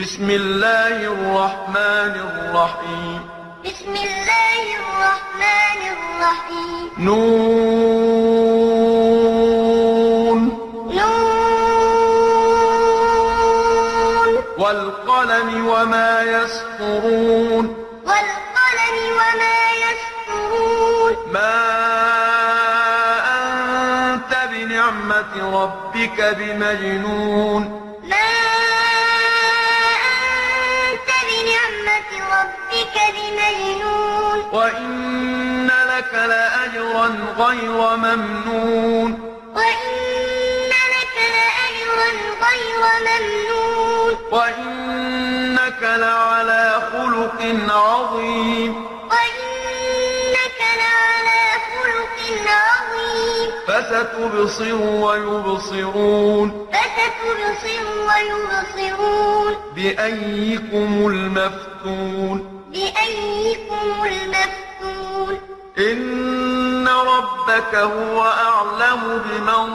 بسم الله الرحمن الرحيم. بسم الله الرحمن الرحيم نون. نون. والقلم وما يسطرون والقلم وما يسطرون. ما أنت بنعمة ربك بمجنون. وإن لك لأجرا غير ممنون. وإن لك لأجرا غير ممنون. وإنك لعلى خلق عظيم. وإنك لعلى خلق عظيم. فستبصر ويبصرون. فستبصر ويبصرون. بأيكم المفتون. بأيكم المفتون. إن ربك هو أعلم بمن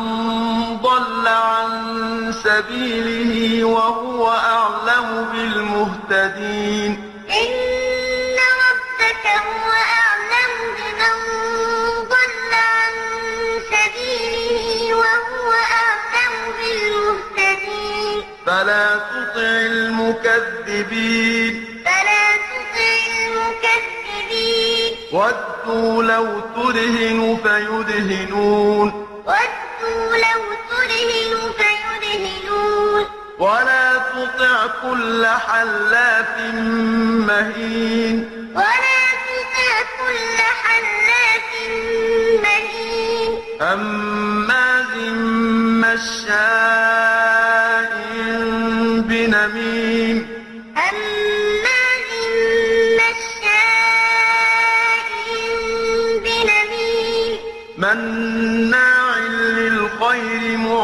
ضل عن سبيله وهو أعلم بالمهتدين. إن ربك هو أعلم بمن ضل عن سبيله وهو أعلم بالمهتدين. فلا تطع المكذبين. ودوا لو تدهن فيدهنون. ودوا لو تدهن فيدهنون. ولا تطع كل حلاف مهين. ولا تطع كل حلاف مهين. هماز مشاء بنميم.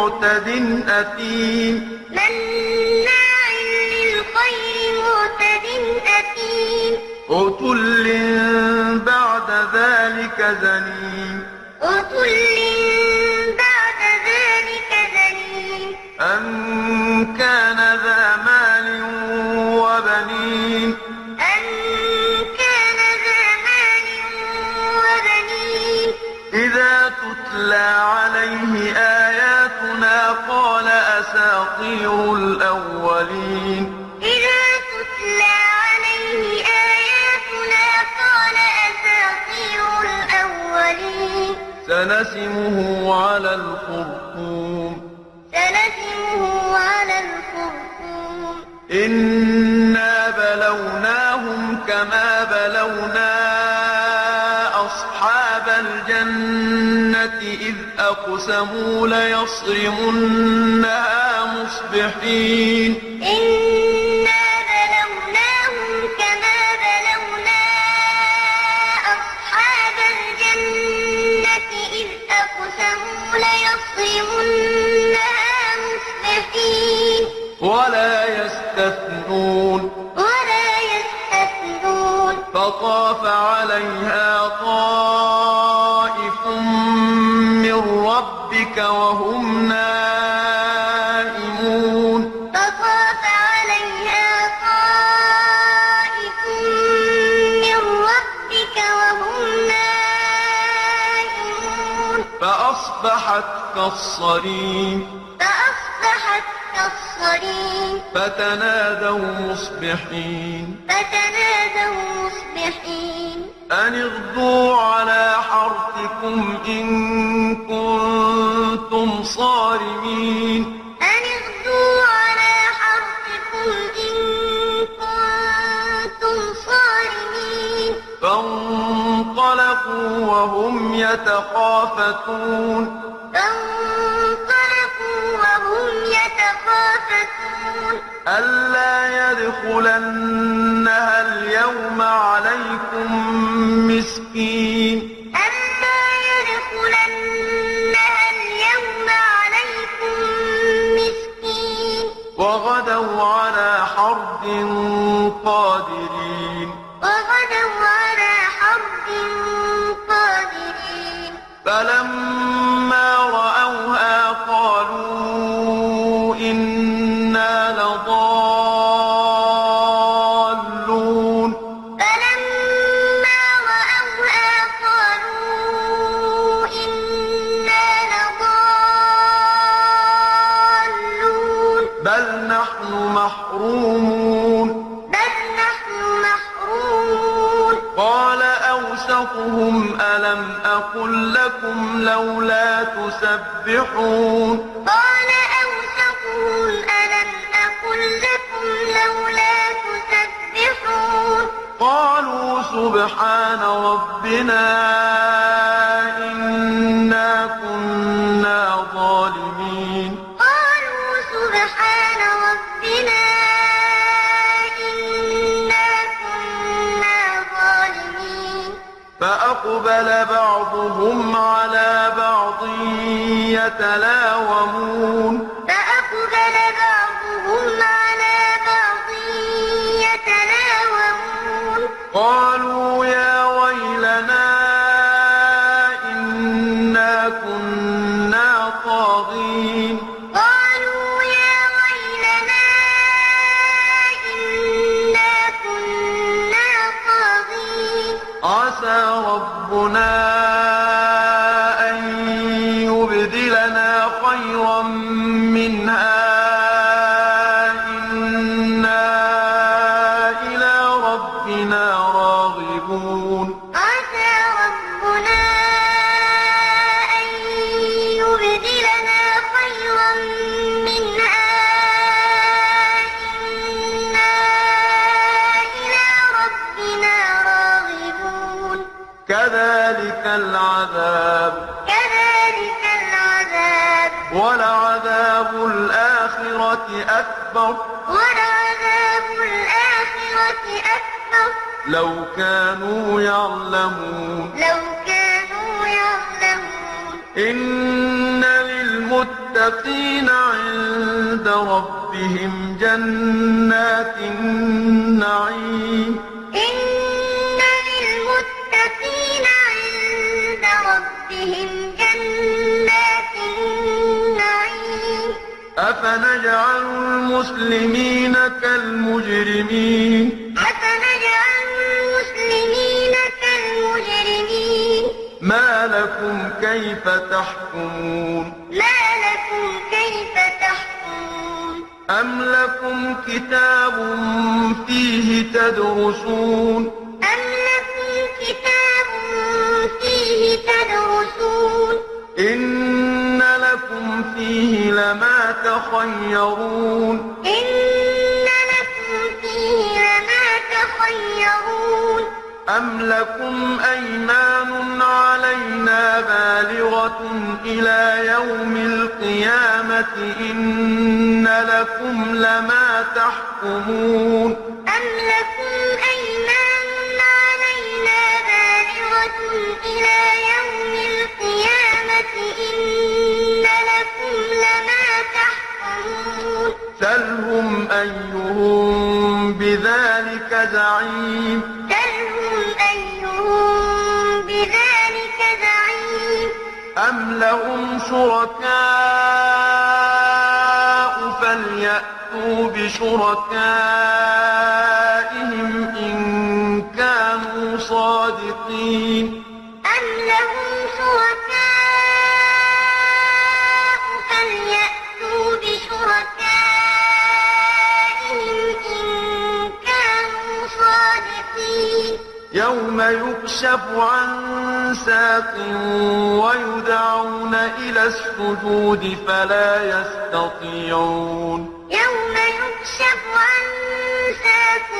معتد أثيم. مناع للخير معتد أثيم. عتل بعد ذلك زنيم. عتل بعد ذلك زنيم. أن كان ذا مال وبنين. أن كان ذا مال وبنين. إذا تتلى عليه أساطير الأولين. إذا تتلى عليه آياتنا قال أساطير الأولين. سنسمه على الخرطوم. سنسمه على الخرطوم. إنا بلوناهم كما بلونا أقسموا ليصرمنها مصبحين. إنا بلوناهم كما بلونا أصحاب الجنة إذ أقسموا ليصرمنها مصبحين. ولا يستثنون. ولا يستثنون. فطاف عليها طائف من ربك وهم نائمون. فطاف عليها طائف من ربك وهم نائمون. فأصبحت كالصريم. كالصريم فتنادوا مصبحين. فتنادوا مصبحين. أن اغدوا على حرثكم إن كنتم صارمين. أن اغدوا على حرثكم إن كنتم صارمين. فانطلقوا وهم يتخافتون. فانطلقوا ألا يدخلنها اليوم عليكم مسكين. ألا يدخلنها اليوم عليكم مسكين. وغدوا على حرد قادرين. وغدوا على محرومون بل نحن محرومون قال أوسطهم ألم أقل لكم لولا تسبحون قال أوسطهم ألم أقل لكم لولا تسبحون قالوا سبحان ربنا يتلاومون. فأقبل بعضهم على بعض يتلاومون. قالوا كذلك العذاب. كذلك العذاب. ولعذاب الآخرة أكبر. ولعذاب الآخرة أكبر. لو كانوا يعلمون. لو كانوا يعلمون. إن للمتقين عند ربهم جنات النعيم. أفنجعل المسلمين كالمجرمين أفنجعل المسلمين كالمجرمين ما لكم كيف تحكمون ما لكم كيف تحكمون أم لكم كتاب فيه تدرسون أم لكم كتاب فيه تدرسون إن فيه لما تخيرون إن لكم فيه لما تخيرون أم لكم أيمان علينا بالغة إلى يوم القيامة إن لكم لما تحكمون أم لكم أيمان علينا بالغة إلى يوم القيامة إن لكم لما تحكمون سلهم أيهم بذلك زعيم سلهم أيهم بذلك زعيم أم لهم شركاء فليأتوا بشركائهم إن كانوا صادقين أم لهم شركاء يوم يكشف عن ساق ويدعون إلى السجود فلا يستطيعون. يوم يكشف عن ساق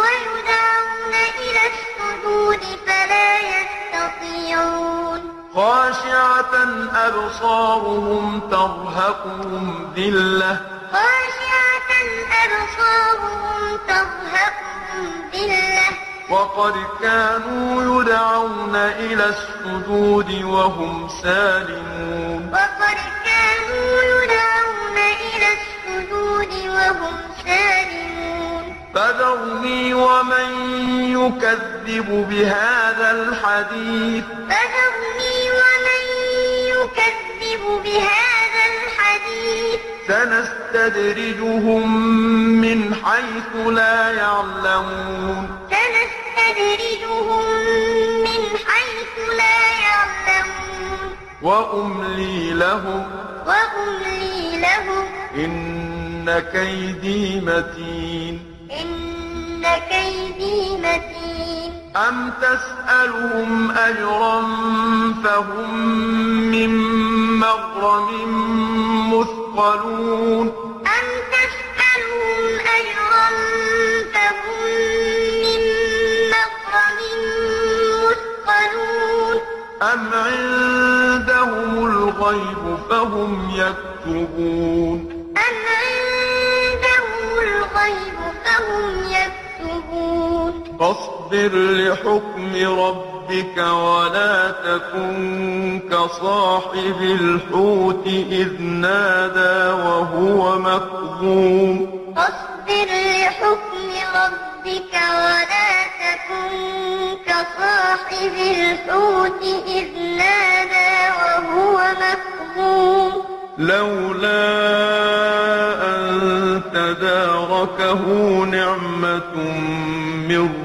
ويدعون إلى السجود فلا يستطيعون. خاشعة أبصارهم ترهقهم ذلة. خاشعة أبصارهم ترهقهم ذلة. وقد كانوا يدعون إلى السجود وهم سالمون. وقد كانوا يدعون إلى السجود وهم سالمون. فذرني ومن يكذب بهذا الحديث. فذرني ومن يكذب بهذا سنستدرجهم من حيث لا يعلمون. سنستدرجهم من حيث لا يعلمون. وأملي لهم. وأملي لهم. إن كيدي متين. إن كيدي متين. أم تسألهم أجرا فهم من مغرم مثقلون أم تسألهم أجرا فهم من مغرم مثقلون؟ أم عندهم الغيب فهم يكتبون. أم عندهم الغيب فهم يكتبون؟ فاصبر لحكم ربك ولا تكن كصاحب الحوت إذ نادى وهو مكظوم فاصبر لحكم ربك ولا تكن كصاحب الحوت إذ نادى وهو مكظوم لولا أن تداركه نعمة من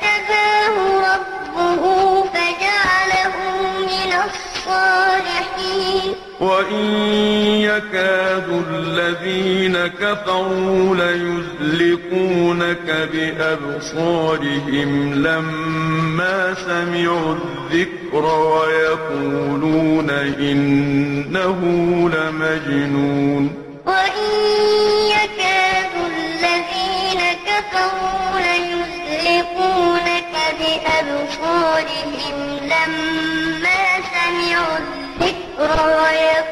الصالحين. وإن يكاد الذين كفروا ليزلقونك بأبصارهم لما سمعوا الذكر ويقولون إنه لمجنون. وإن يكاد الذين كفروا ليزلقونك بأبصارهم لما Oh, yeah.